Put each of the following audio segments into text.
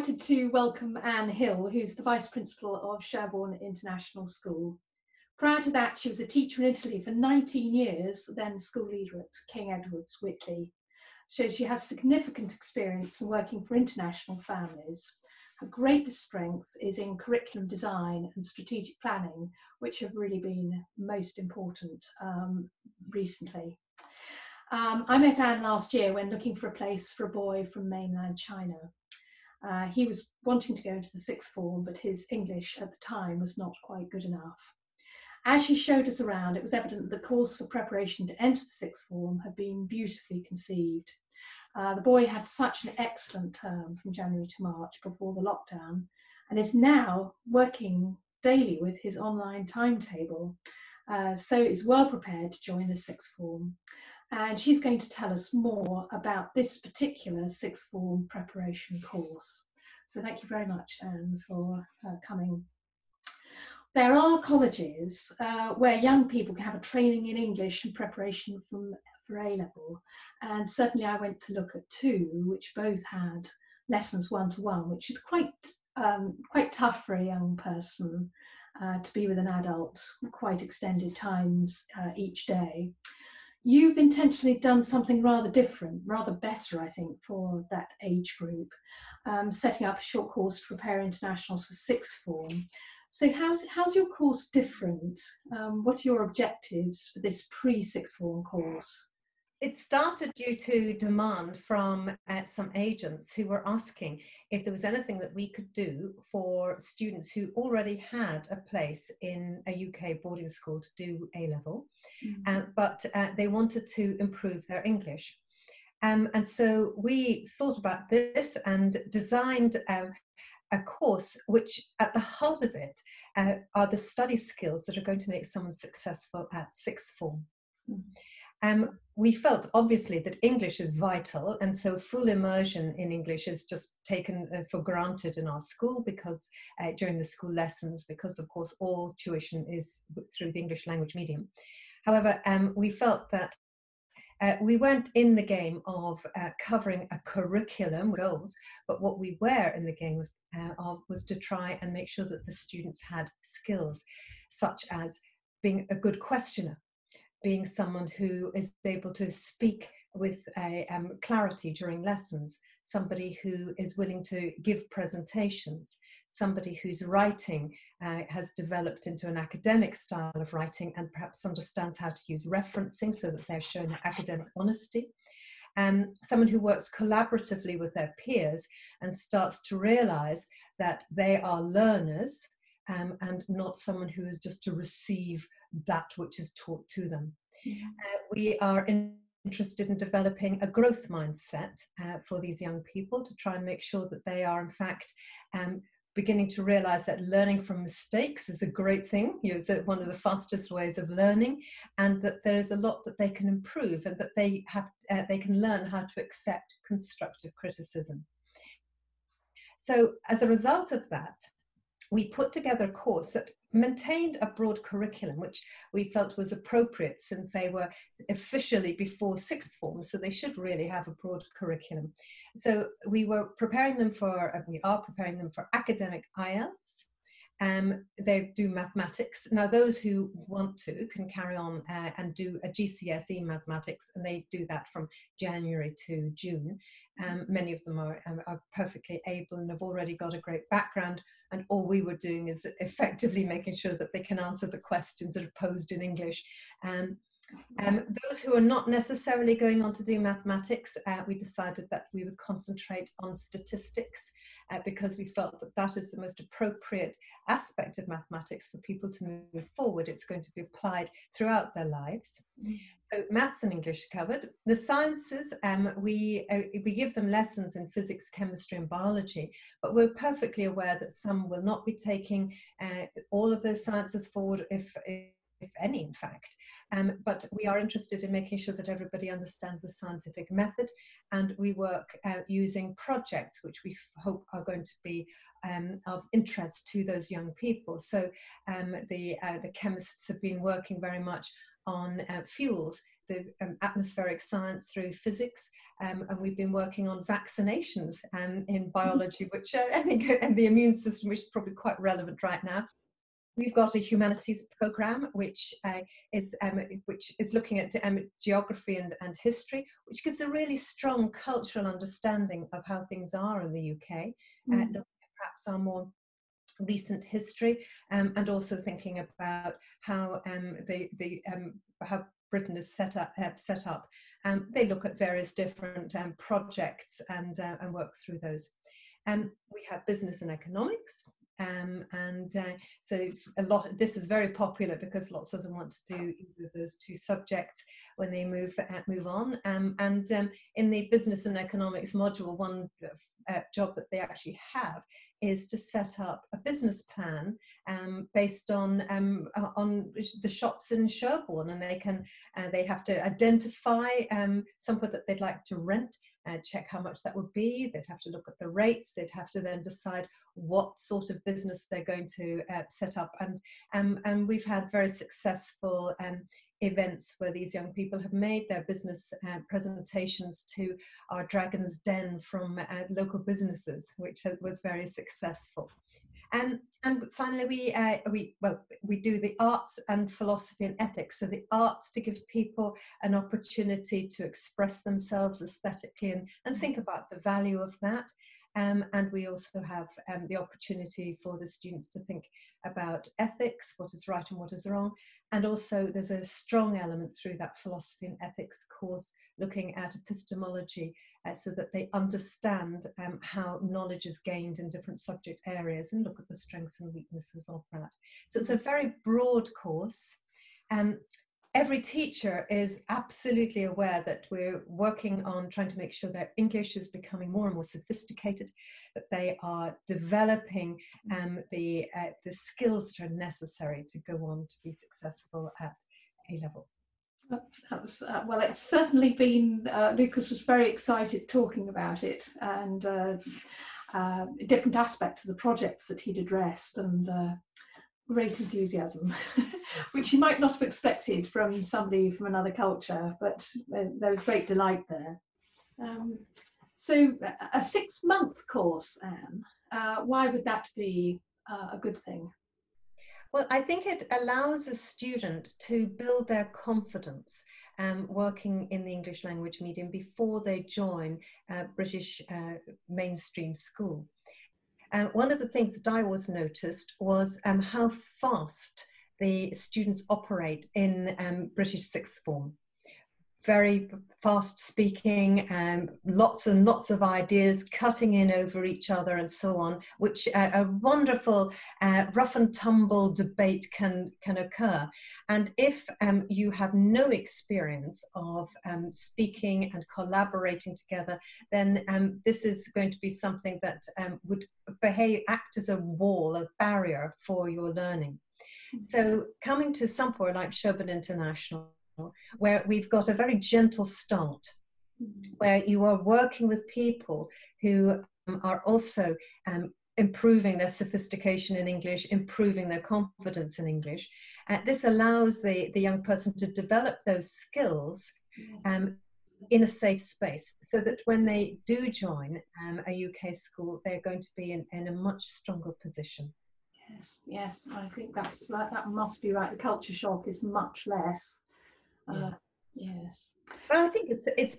delighted to welcome Ann Hill, who's the Vice Principal of Sherborne International School. Prior to that, she was a teacher in Italy for 19 years, then school leader at King Edward's Whitley. So she has significant experience in working for international families. Her greatest strength is in curriculum design and strategic planning, which have really been most important um, recently. Um, I met Ann last year when looking for a place for a boy from mainland China. Uh, he was wanting to go into the sixth form, but his English at the time was not quite good enough. As she showed us around, it was evident that the course for preparation to enter the sixth form had been beautifully conceived. Uh, the boy had such an excellent term from January to March before the lockdown and is now working daily with his online timetable. Uh, so is well prepared to join the sixth form. And she's going to tell us more about this particular sixth form preparation course. So thank you very much, Ann, for uh, coming. There are colleges uh, where young people can have a training in English and preparation from for A level. And certainly I went to look at two, which both had lessons one to one, which is quite um, quite tough for a young person uh, to be with an adult quite extended times uh, each day. You've intentionally done something rather different, rather better, I think, for that age group, um, setting up a short course to prepare internationals for sixth form. So how's, how's your course different? Um, what are your objectives for this pre-sixth form course? It started due to demand from uh, some agents who were asking if there was anything that we could do for students who already had a place in a UK boarding school to do A level, mm-hmm. uh, but uh, they wanted to improve their English. Um, and so we thought about this and designed um, a course which, at the heart of it, uh, are the study skills that are going to make someone successful at sixth form. Mm-hmm. Um, we felt obviously that English is vital, and so full immersion in English is just taken uh, for granted in our school because uh, during the school lessons, because of course all tuition is through the English language medium. However, um, we felt that uh, we weren't in the game of uh, covering a curriculum goals, but what we were in the game uh, of was to try and make sure that the students had skills such as being a good questioner, being someone who is able to speak with a, um, clarity during lessons, somebody who is willing to give presentations, somebody whose writing uh, has developed into an academic style of writing and perhaps understands how to use referencing so that they're shown academic honesty. Um, someone who works collaboratively with their peers and starts to realize that they are learners um, and not someone who is just to receive that which is taught to them. Mm-hmm. Uh, we are in, interested in developing a growth mindset uh, for these young people to try and make sure that they are, in fact, um, beginning to realize that learning from mistakes is a great thing. You know, it's one of the fastest ways of learning, and that there is a lot that they can improve, and that they have uh, they can learn how to accept constructive criticism. So, as a result of that, we put together a course that maintained a broad curriculum, which we felt was appropriate since they were officially before sixth form, so they should really have a broad curriculum. So we were preparing them for, uh, we are preparing them for academic IELTS. Um, they do mathematics. Now, those who want to can carry on uh, and do a GCSE mathematics, and they do that from January to June. Um, many of them are, um, are perfectly able and have already got a great background. And all we were doing is effectively making sure that they can answer the questions that are posed in English. Um, um, those who are not necessarily going on to do mathematics, uh, we decided that we would concentrate on statistics uh, because we felt that that is the most appropriate aspect of mathematics for people to move forward. It's going to be applied throughout their lives. Mm. So maths and English covered. The sciences, um, we, uh, we give them lessons in physics, chemistry and biology, but we're perfectly aware that some will not be taking uh, all of those sciences forward if, if any, in fact. Um, but we are interested in making sure that everybody understands the scientific method, and we work uh, using projects which we hope are going to be um, of interest to those young people. So um, the, uh, the chemists have been working very much on uh, fuels the um, atmospheric science through physics, um, and we've been working on vaccinations um, in mm-hmm. biology, which uh, I think, and the immune system, which is probably quite relevant right now. We've got a humanities program which uh, is um, which is looking at um, geography and, and history, which gives a really strong cultural understanding of how things are in the UK, uh, mm. uh, perhaps our more recent history, um, and also thinking about how um, the the um, how Britain is set up. Uh, set up. Um, they look at various different projects and uh, and work through those. Um, we have business and economics, um, and uh, so a lot this is very popular because lots of them want to do either of those two subjects when they move uh, move on. Um, and um, in the business and economics module one uh, job that they actually have is to set up a business plan um, based on um, on the shops in Sherborne, and they can uh, they have to identify um, somewhere that they'd like to rent, uh, check how much that would be. They'd have to look at the rates. They'd have to then decide what sort of business they're going to uh, set up. And um, and we've had very successful um, events where these young people have made their business uh, presentations to our Dragon's Den from uh, local businesses, which was very successful. And, and finally, we, uh, we, well, we do the arts and philosophy and ethics. So the arts to give people an opportunity to express themselves aesthetically and, and think about the value of that. Um, and we also have um, the opportunity for the students to think about ethics, what is right and what is wrong. And also, there's a strong element through that philosophy and ethics course looking at epistemology uh, so that they understand um, how knowledge is gained in different subject areas and look at the strengths and weaknesses of that. So, it's a very broad course. Um, every teacher is absolutely aware that we're working on trying to make sure that English is becoming more and more sophisticated, that they are developing um, the, uh, the skills that are necessary to go on to be successful at A level. That's, uh, well, it's certainly been, uh, Lucas was very excited talking about it and uh, uh, different aspects of the projects that he'd addressed and uh, great enthusiasm, which you might not have expected from somebody from another culture, but there was great delight there. Um, so, a six month course, Ann, uh, why would that be uh, a good thing? Well, I think it allows a student to build their confidence um, working in the English language medium before they join uh, British uh, mainstream school. Uh, one of the things that I always noticed was um, how fast the students operate in um, British sixth form. Very fast speaking, um, lots and lots of ideas cutting in over each other and so on, which uh, a wonderful uh, rough and tumble debate can, can occur. And if um, you have no experience of um, speaking and collaborating together, then um, this is going to be something that um, would behave, act as a wall, a barrier for your learning. So coming to somewhere like Sherborne International, where we've got a very gentle start, mm-hmm. where you are working with people who um, are also um, improving their sophistication in English, improving their confidence in English. Uh, this allows the, the young person to develop those skills um, in a safe space so that when they do join um, a UK school, they're going to be in, in a much stronger position. Yes, yes, I think that's that must be right. The culture shock is much less uh, yes. But I think it's it's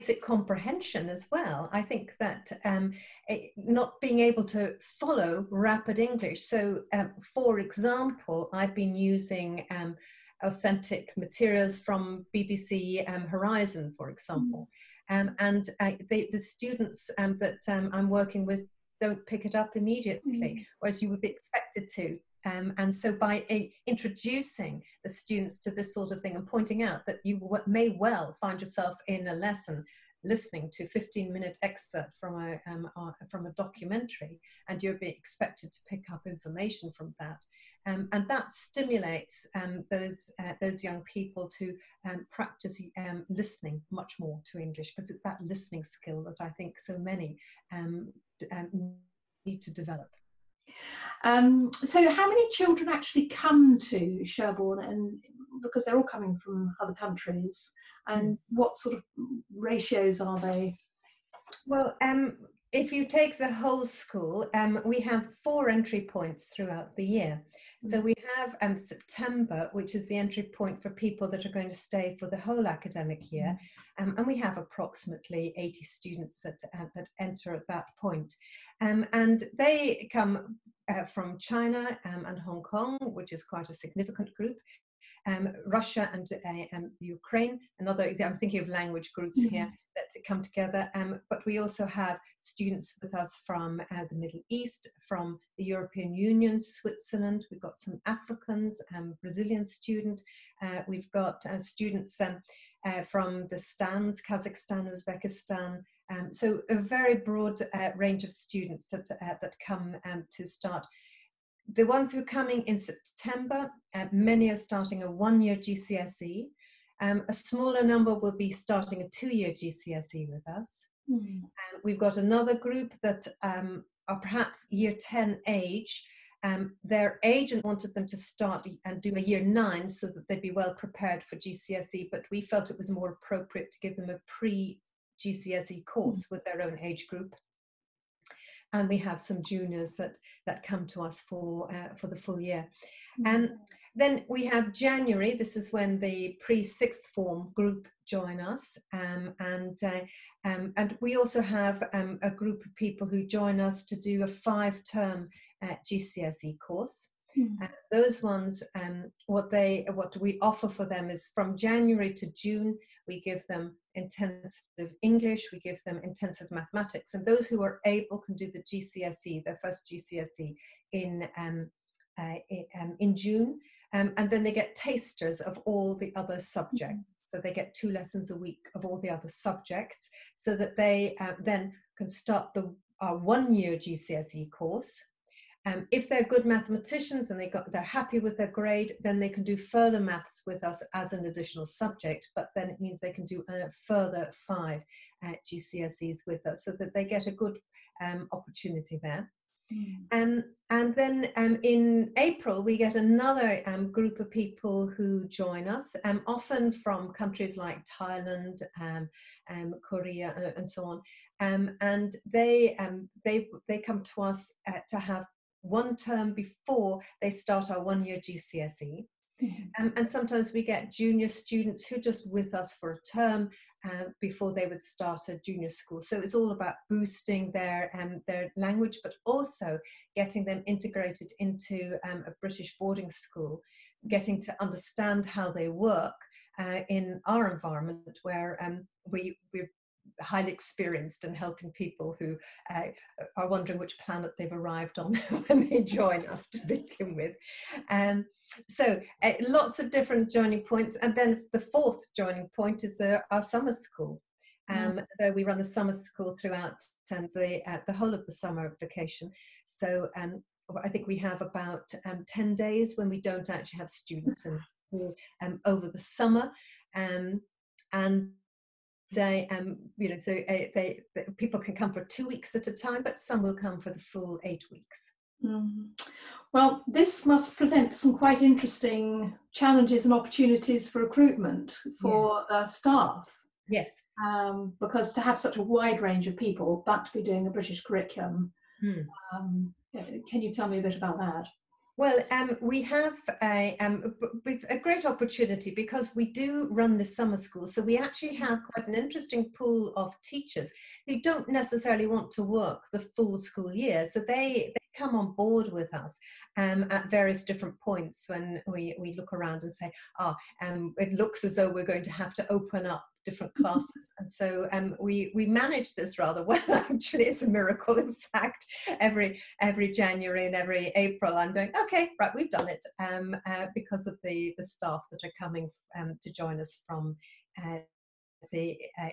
basic comprehension as well. I think that um, it, not being able to follow rapid English. So, um, for example, I've been using um, authentic materials from BBC um, Horizon, for example. Mm. and uh, they, the students um, that um, I'm working with don't pick it up immediately, mm. whereas you would be expected to. Um, and so by uh, introducing the students to this sort of thing and pointing out that you may well find yourself in a lesson listening to 15 minute excerpt from a, um, from a documentary and you're being expected to pick up information from that. Um, and that stimulates um, those, uh, those young people to um, practice um, listening much more to English because it's that listening skill that I think so many need to develop. Um, so, how many children actually come to Sherborne, and because they're all coming from other countries, and what sort of ratios are they? Well, um, if you take the whole school, um, we have four entry points throughout the year. So we have um, September, which is the entry point for people that are going to stay for the whole academic year, um, and we have approximately 80 students that uh, that enter at that point, um, and they come uh, from China um, and Hong Kong, which is quite a significant group. Um, Russia and uh, um, Ukraine, another, I'm thinking of language groups mm-hmm. here that come together. Um, but we also have students with us from uh, the Middle East, from the European Union, Switzerland. We've got some Africans, um, Brazilian student. Uh, we've got uh, students um, uh, from the Stans, Kazakhstan, Uzbekistan. Um, so a very broad uh, range of students that, uh, that come um, to start the ones who are coming in September, uh, many are starting a one-year GCSE. Um, a smaller number will be starting a two-year GCSE with us. Mm. Um, we've got another group that um, are perhaps year 10 age. Um, their agent wanted them to start and do a year nine so that they'd be well prepared for GCSE, but we felt it was more appropriate to give them a pre GCSE course mm. with their own age group and we have some juniors that that come to us for uh, for the full year and um, then we have January. This is when the pre-sixth form group join us, um, and uh, um, and we also have um, a group of people who join us to do a five-term uh, GCSE course. Mm. Uh, those ones, um, what they what we offer for them is from January to June. We give them intensive English, we give them intensive mathematics, and those who are able can do the GCSE, their first GCSE in um, uh, in, um, in June, um, and then they get tasters of all the other subjects. Mm-hmm. So they get two lessons a week of all the other subjects, so that they uh, then can start the our one-year GCSE course. Um, if they're good mathematicians and they got, they're happy with their grade, then they can do further maths with us as an additional subject. But then it means they can do a further five uh, GCSEs with us, so that they get a good um, opportunity there. Mm. Um, and then um, in April, we get another um, group of people who join us, um, often from countries like Thailand, um, um, Korea, uh, and so on. and they, they, they come to us uh, to have one term before they start our one year GCSE. Mm-hmm. Um, and sometimes we get junior students who are just with us for a term uh, before they would start a junior school. So it's all about boosting their um, their language, but also getting them integrated into um, a British boarding school, getting to understand how they work uh, in our environment, where um, we we're highly experienced in helping people who uh, are wondering which planet they've arrived on when they join us to begin with. Um, so uh, lots of different joining points. And then the fourth joining point is uh, our summer school. Um, mm. Though we run the summer school throughout um, the, uh, the whole of the summer vacation. So um, I think we have about um, 10 days when we don't actually have students in um, over the summer. Um, and day um you know so uh, they, they, people can come for two weeks at a time but some will come for the full eight weeks mm. well this must present some quite interesting challenges and opportunities for recruitment for yes. uh, staff yes um, because to have such a wide range of people but to be doing a british curriculum mm. um, can you tell me a bit about that well, um, we have a, um, a great opportunity because we do run the summer school. So we actually have quite an interesting pool of teachers who don't necessarily want to work the full school year. So they, they come on board with us um, at various different points when we, we look around and say, oh, um, it looks as though we're going to have to open up different classes. and so um, we, we manage this rather well, actually. It's a miracle. In fact, every, every January and every April, I'm going, okay, right, we've done it um, uh, because of the, the staff that are coming um, to join us from uh, the, uh,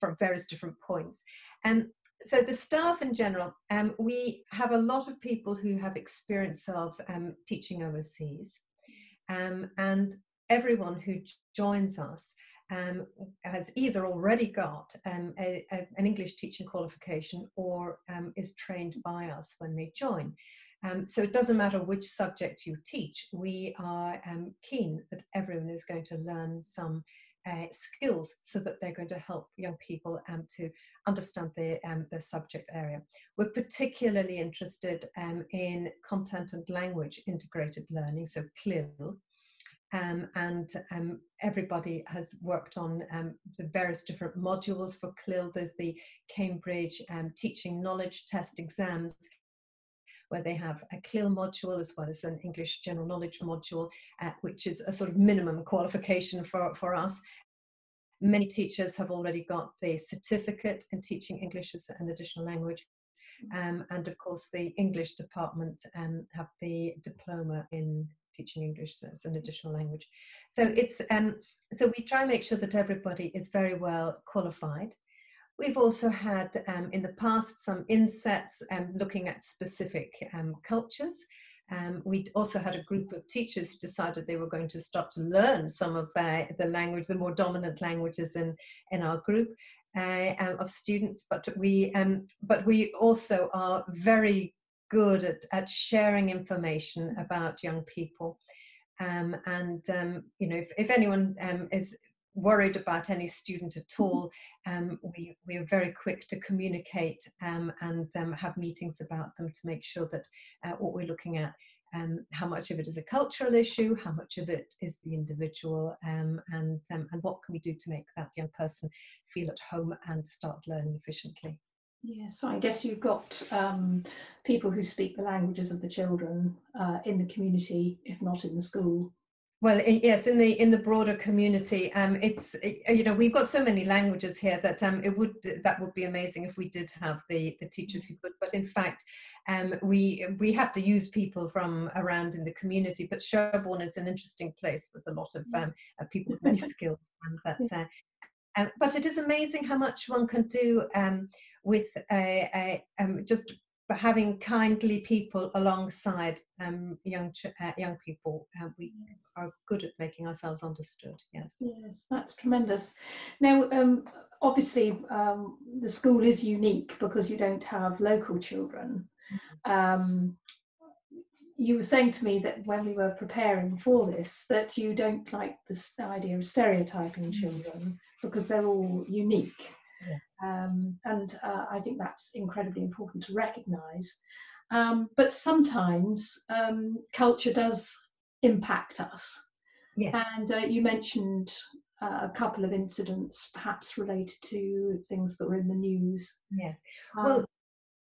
from various different points. And so the staff in general, um, we have a lot of people who have experience of um, teaching overseas, um, and everyone who joins us um, has either already got um, a, a, an English teaching qualification or um, is trained by us when they join. Um, so it doesn't matter which subject you teach, we are um, keen that everyone is going to learn some uh, skills so that they're going to help young people um, to understand the, um, the subject area. We're particularly interested um, in content and language integrated learning, so CLIL, um, and um, everybody has worked on um, the various different modules for CLIL. There's the Cambridge um, Teaching Knowledge Test exams, where they have a CLIL module as well as an English General Knowledge module, uh, which is a sort of minimum qualification for, for us. Many teachers have already got the certificate in teaching English as an additional language. Um, and of course, the English department um, have the diploma in teaching English as an additional language. So it's um, so we try and make sure that everybody is very well qualified. We've also had um, in the past some insets um, looking at specific um, cultures. Um, we also had a group of teachers who decided they were going to start to learn some of the, language, the more dominant languages in, in our group. Uh, of students, but we um, but we also are very good at, at sharing information about young people. Um, and, um, you know, if, if anyone um, is worried about any student at mm-hmm. all, um, we, we are very quick to communicate um, and um, have meetings about them to make sure that uh, what we're looking at um, how much of it is a cultural issue, how much of it is the individual, um, and, um, and what can we do to make that young person feel at home and start learning efficiently. Yes, so I guess you've got um, people who speak the languages of the children uh, in the community, if not in the school. Well, yes, in the in the broader community, um, it's you know we've got so many languages here that um, it would that would be amazing if we did have the the teachers who could. But in fact, um, we we have to use people from around in the community. But Sherborne is an interesting place with a lot of um, people with many skills, and that. Uh, um, but it is amazing how much one can do um, with a, a um, just having kindly people alongside um, young uh, young people. Uh, we are good at making ourselves understood. Yes. Yes, that's tremendous. Now, um, obviously, um, the school is unique because you don't have local children. Mm-hmm. Um, you were saying to me that when we were preparing for this, that you don't like this idea of stereotyping mm-hmm. children because they're all unique. Yes. Um, and uh, I think that's incredibly important to recognise. Um, but sometimes um, culture does impact us. Yes. And uh, you mentioned uh, a couple of incidents, perhaps related to things that were in the news. Yes. Um, well,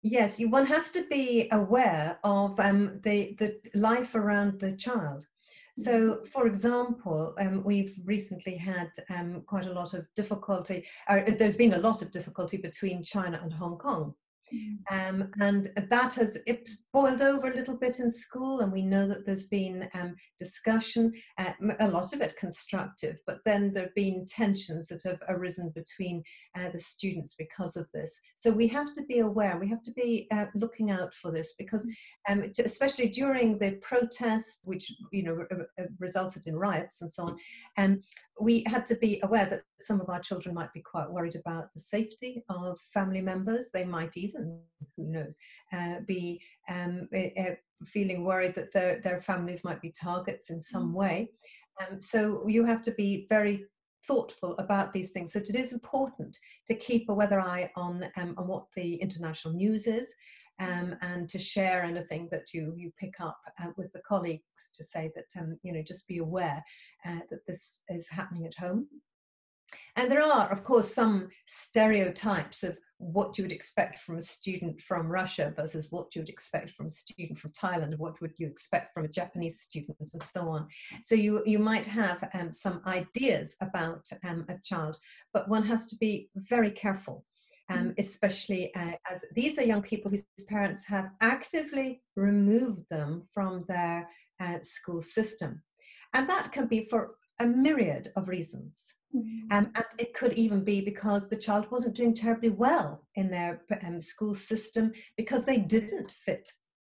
yes, you, one has to be aware of um, the, the life around the child. So, for example, um, we've recently had um, quite a lot of difficulty, uh, there's been a lot of difficulty between China and Hong Kong. Mm. Um, and that has it's boiled over a little bit in school, and we know that there's been um, discussion, uh, a lot of it constructive, but then there have been tensions that have arisen between uh, the students because of this. So we have to be aware, we have to be uh, looking out for this because, um, especially during the protests, which you know resulted in riots and so on, um, we had to be aware that some of our children might be quite worried about the safety of family members. They might even, who knows, uh, be um, uh, feeling worried that their, their families might be targets in some mm. way. Um, so you have to be very thoughtful about these things. So it is important to keep a weather eye on, um, on what the international news is. Um, and to share anything that you you pick up uh, with the colleagues to say that um, you know just be aware uh, that this is happening at home. And there are, of course, some stereotypes of what you would expect from a student from Russia versus what you would expect from a student from Thailand, what would you expect from a Japanese student, and so on. So you, you might have um, some ideas about um, a child, but one has to be very careful, um, mm. especially uh, as these are young people whose parents have actively removed them from their uh, school system. And that can be for a myriad of reasons. Mm. Um, and it could even be because the child wasn't doing terribly well in their um, school system because they didn't fit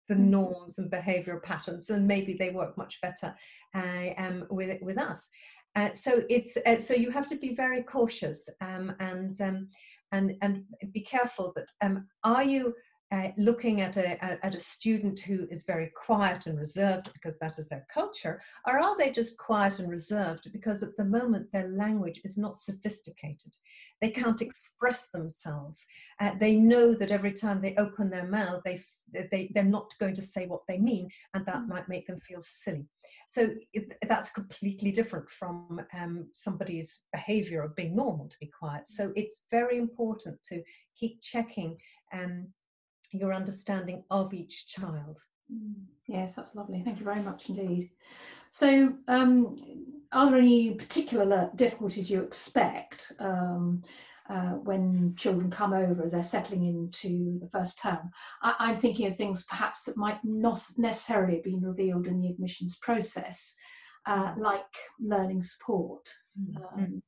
the mm. norms and behavioral patterns, and maybe they work much better uh, um, with with us. Uh, so it's uh, so you have to be very cautious um, and um, and and be careful that um, are you uh, looking at a, at a student who is very quiet and reserved because that is their culture, or are they just quiet and reserved because at the moment their language is not sophisticated? They can't express themselves. Uh, they know that every time they open their mouth, they, they, they're not going to say what they mean, and that mm. might make them feel silly. So it, that's completely different from um, somebody's behavior of being normal to be quiet. So it's very important to keep checking um, your understanding of each child. Mm. Yes, that's lovely. Thank you very much indeed. So, um, are there any particular difficulties you expect um, uh, when children come over as they're settling into the first term? I- am thinking of things perhaps that might not necessarily have been revealed in the admissions process, uh, like learning support. Mm-hmm. Um,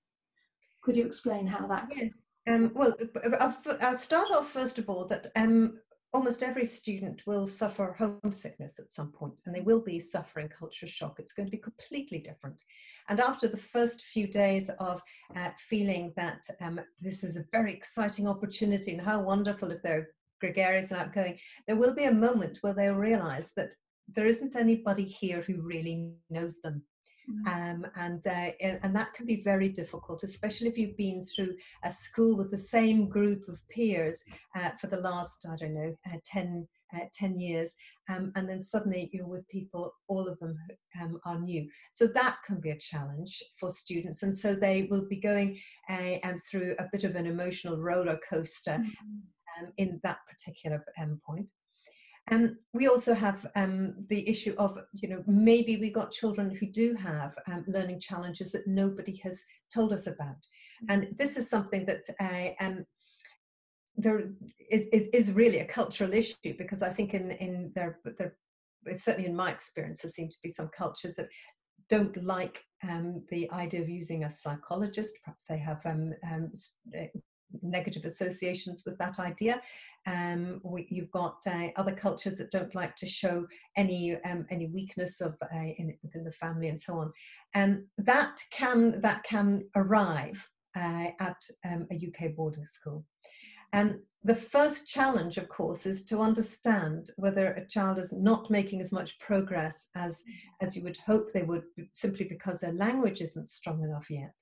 could you explain how that's? Yes. Um, well, I'll, I'll, start off first of all that um, almost every student will suffer homesickness at some point and they will be suffering culture shock. It's going to be completely different. And after the first few days of uh, feeling that um, this is a very exciting opportunity and how wonderful if they're gregarious and outgoing, there will be a moment where they'll realize that there isn't anybody here who really knows them. Mm. Um, and uh, and that can be very difficult, especially if you've been through a school with the same group of peers uh, for the last I don't know uh, 10, uh, 10 years, um, and then suddenly you're with people, all of them um, are new. So that can be a challenge for students, and so they will be going uh, um, through a bit of an emotional roller coaster. Mm-hmm. Um, in that particular um, point. Um, we also have um, the issue of, you know, maybe we got children who do have um, learning challenges that nobody has told us about. And this is something that uh, um, there it, it is really a cultural issue because I think in, in their, certainly in my experience, there seem to be some cultures that don't like um, the idea of using a psychologist. Perhaps they have um, um, negative associations with that idea. Um, we, you've got uh, other cultures that don't like to show any um, any weakness of uh, in, within the family and so on. Um, that can that can arrive uh, at um, a UK boarding school. And the first challenge, of course, is to understand whether a child is not making as much progress as as you would hope they would, simply because their language isn't strong enough yet.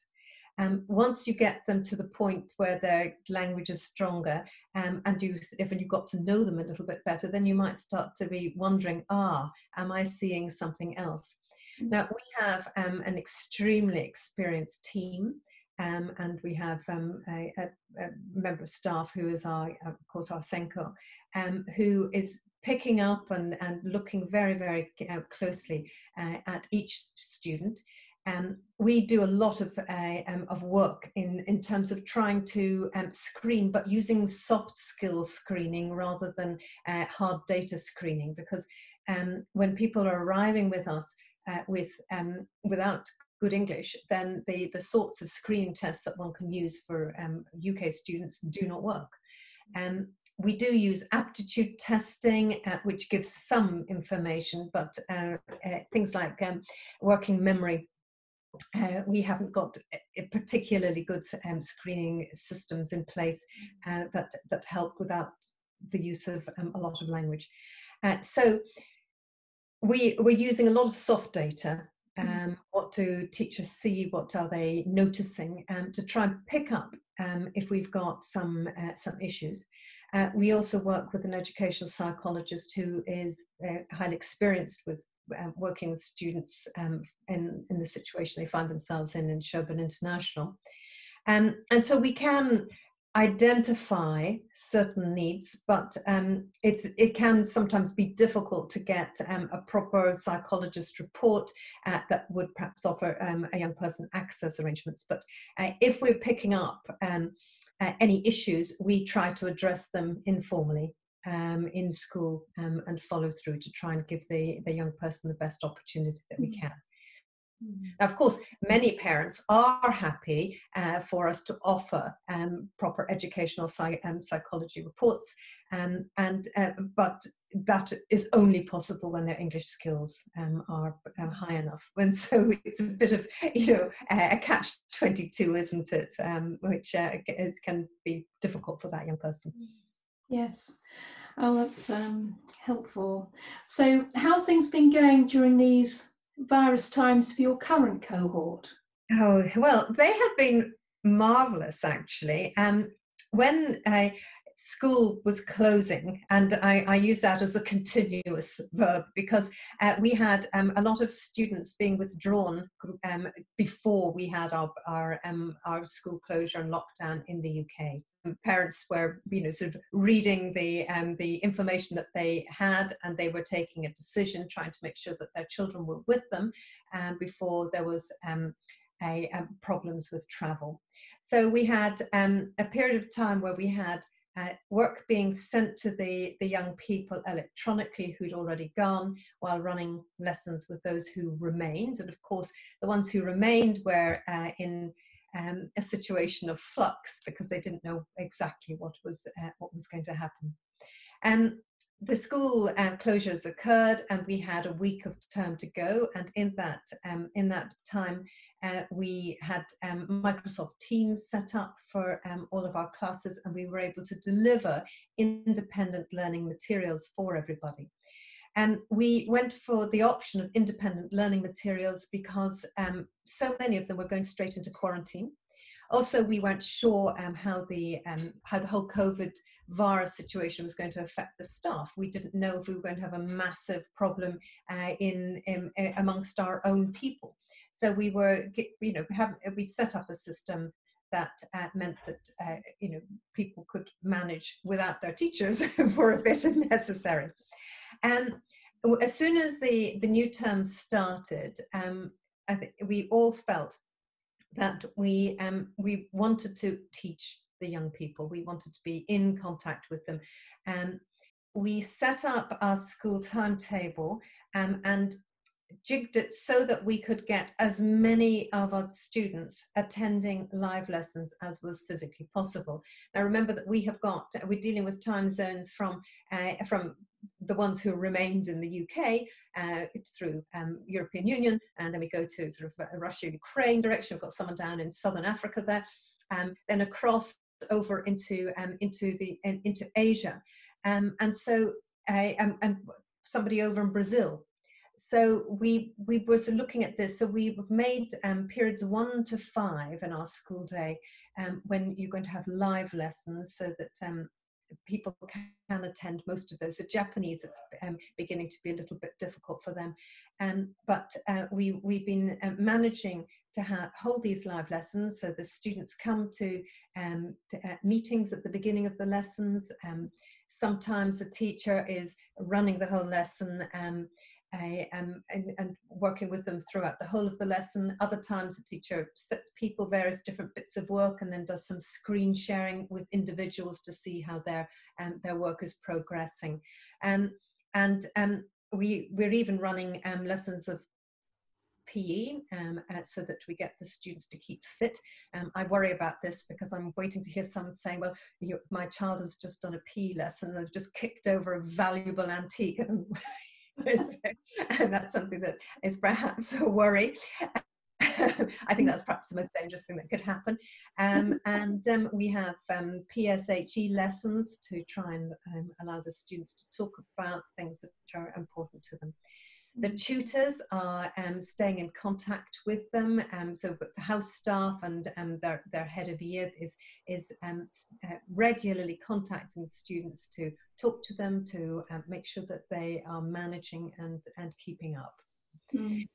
Um, once you get them to the point where their language is stronger um, and you if you got to know them a little bit better then you might start to be wondering ah am i seeing something else mm-hmm. now we have um, an extremely experienced team um, and we have um, a, a, a, member of staff who is our of course our SENCo, um, who is picking up and, and looking very very uh, closely uh, at each student um, we do a lot of, uh, um, of work in, in terms of trying to um, screen, but using soft skill screening rather than uh, hard data screening, because um, when people are arriving with us uh, with, um, without good English, then the, the sorts of screening tests that one can use for UK um, students do not work. We do use aptitude testing, uh, which gives some information, but uh, uh, things like working memory uh, we haven't got particularly good um, screening systems in place uh, that, that help without the use of um, a lot of language. Uh, so we, we're using a lot of soft data. Mm. Um, what do teachers see? What are they noticing? Um, to try and pick up um, if we've got some uh, some issues. Uh, we also work with an educational psychologist who is uh, highly experienced with um, working with students um, in, in the situation they find themselves in in Sherborne International. Um, and so we can identify certain needs, but um, it's, it can sometimes be difficult to get um, a proper psychologist report uh, that would perhaps offer um, a young person access arrangements. But uh, if we're picking up um, uh, any issues, we try to address them informally um, in school um, and follow through to try and give the, the young person the best opportunity that we mm. can. Mm. Now, of course, many parents are happy uh, for us to offer um, proper educational psych- um, psychology reports, um, and uh, but that is only possible when their English skills um, are um, high enough. And so it's a bit of you know a catch twenty two, isn't it? Um, which uh, is, can be difficult for that young person. Yes. Oh, that's um, helpful. So, how have things been going during these virus times for your current cohort? Oh, well, they have been marvelous actually. Um, when I, school was closing, and I, I, use that as a continuous verb because uh, we had um, a lot of students being withdrawn um, before we had our our, um, our school closure and lockdown in the UK. Parents were, you know, sort of reading the um, the information that they had, and they were taking a decision, trying to make sure that their children were with them, um, before there was um, a, a problems with travel. So we had um, a period of time where we had uh, work being sent to the, the young people electronically who'd already gone while running lessons with those who remained. And of course, the ones who remained were uh, in um, a situation of flux because they didn't know exactly what was, uh, what was going to happen. Um, the school uh, closures occurred and we had a week of term to go and in that um, in that time uh, we had um, Microsoft Teams set up for um, all of our classes and we were able to deliver independent learning materials for everybody. And we went for the option of independent learning materials because um, so many of them were going straight into quarantine. Also, we weren't sure um, how the um, how the whole COVID virus situation was going to affect the staff. We didn't know if we were going to have a massive problem uh, in, in amongst our own people. So we were, you know, have, we set up a system that uh, meant that uh, you know people could manage without their teachers for a bit if necessary. And as soon as the the new term started, um, I think we all felt that we um, we wanted to teach the young people. We wanted to be in contact with them. and we set up our school timetable um, and jigged it so that we could get as many of our students attending live lessons as was physically possible. Now remember that we have got, we're dealing with time zones from, uh, from the ones who remained in the UK uh, through um, European Union, and then we go to sort of Russia, Ukraine direction. We've got someone down in Southern Africa there, um, then across over into um, into the into Asia, um, and so uh, um, and somebody over in Brazil. So we we were looking at this. So we've made um, periods one to five in our school day um, when you're going to have live lessons, so that um, people can attend most of those. The Japanese, it's um, beginning to be a little bit difficult for them. Um, but uh, we, we've been uh, managing to hold these live lessons. So the students come to, um, to uh, meetings at the beginning of the lessons. Sometimes the teacher is running the whole lesson. Um, um, and, and, working with them throughout the whole of the lesson. Other times, the teacher sets people various different bits of work and then does some screen sharing with individuals to see how their um, their work is progressing. Um, and um, we we're even running um, lessons of PE um, uh, so that we get the students to keep fit. Um, I worry about this because I'm waiting to hear someone saying, well, you, my child has just done a PE lesson, they've just kicked over a valuable antique. and that's something that is perhaps a worry. I think that's perhaps the most dangerous thing that could happen. Um, and um, we have um, PSHE lessons to try and um, allow the students to talk about things that are important to them. The tutors are um, staying in contact with them. Um, so the house staff and um, their, their head of year is, is um, uh, regularly contacting students to talk to them, to uh, make sure that they are managing and, and keeping up. Mm.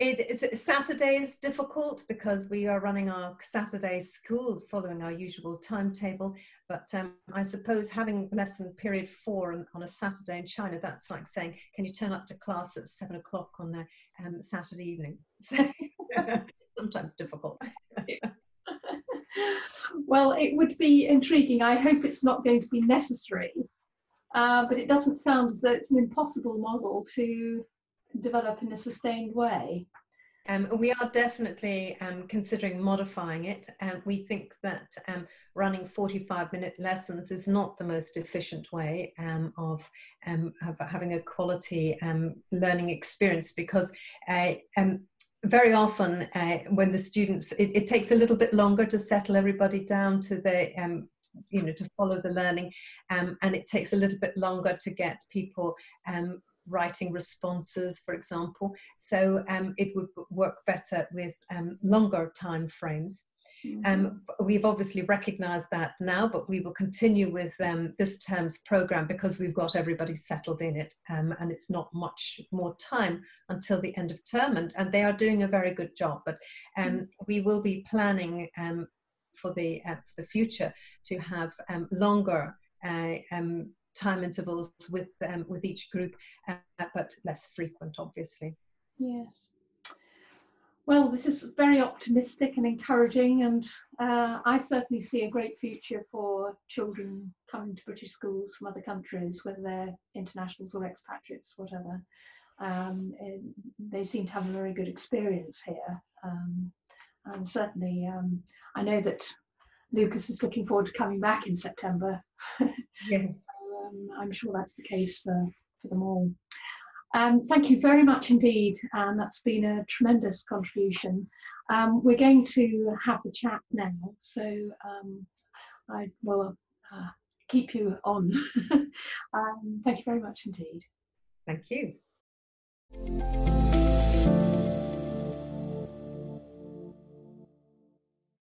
It, it's, Saturday is difficult because we are running our Saturday school following our usual timetable. But um, I suppose having lesson period four on, on, a Saturday in China, that's like saying, can you turn up to class at seven o'clock on a um, Saturday evening? So sometimes difficult. well, it would be intriguing. I hope it's not going to be necessary. Uh, but it doesn't sound as though it's an impossible model to develop in a sustained way? Um, we are definitely um, considering modifying it. and we think that um, running 45 minute lessons is not the most efficient way um, of, um, of, having a quality um, learning experience because uh, very often uh, when the students, it, it, takes a little bit longer to settle everybody down to the you know to follow the learning um, and it takes a little bit longer to get people um, writing responses for example so um, it would work better with um, longer time frames um, mm-hmm. we've obviously recognised that now, but we will continue with um, this term's programme because we've got everybody settled in it um, and it's not much more time until the end of term and, and they are doing a very good job. But um, mm-hmm. we will be planning um, for, the, uh, for the future to have um, longer uh, time intervals with, with each group, uh, but less frequent, obviously. Yes. Well, this is very optimistic and encouraging, and uh, I certainly see a great future for children coming to British schools from other countries, whether they're internationals or expatriates, whatever. Um, they seem to have a very good experience here, um, and certainly um, I know that Lucas is looking forward to coming back in September. Yes, um, I'm sure that's the case for for them all. Um, thank you very much indeed, and that's been a tremendous contribution. Um, we're going to have the chat now, so um, I will uh, keep you on. Um, thank you very much indeed. Thank you.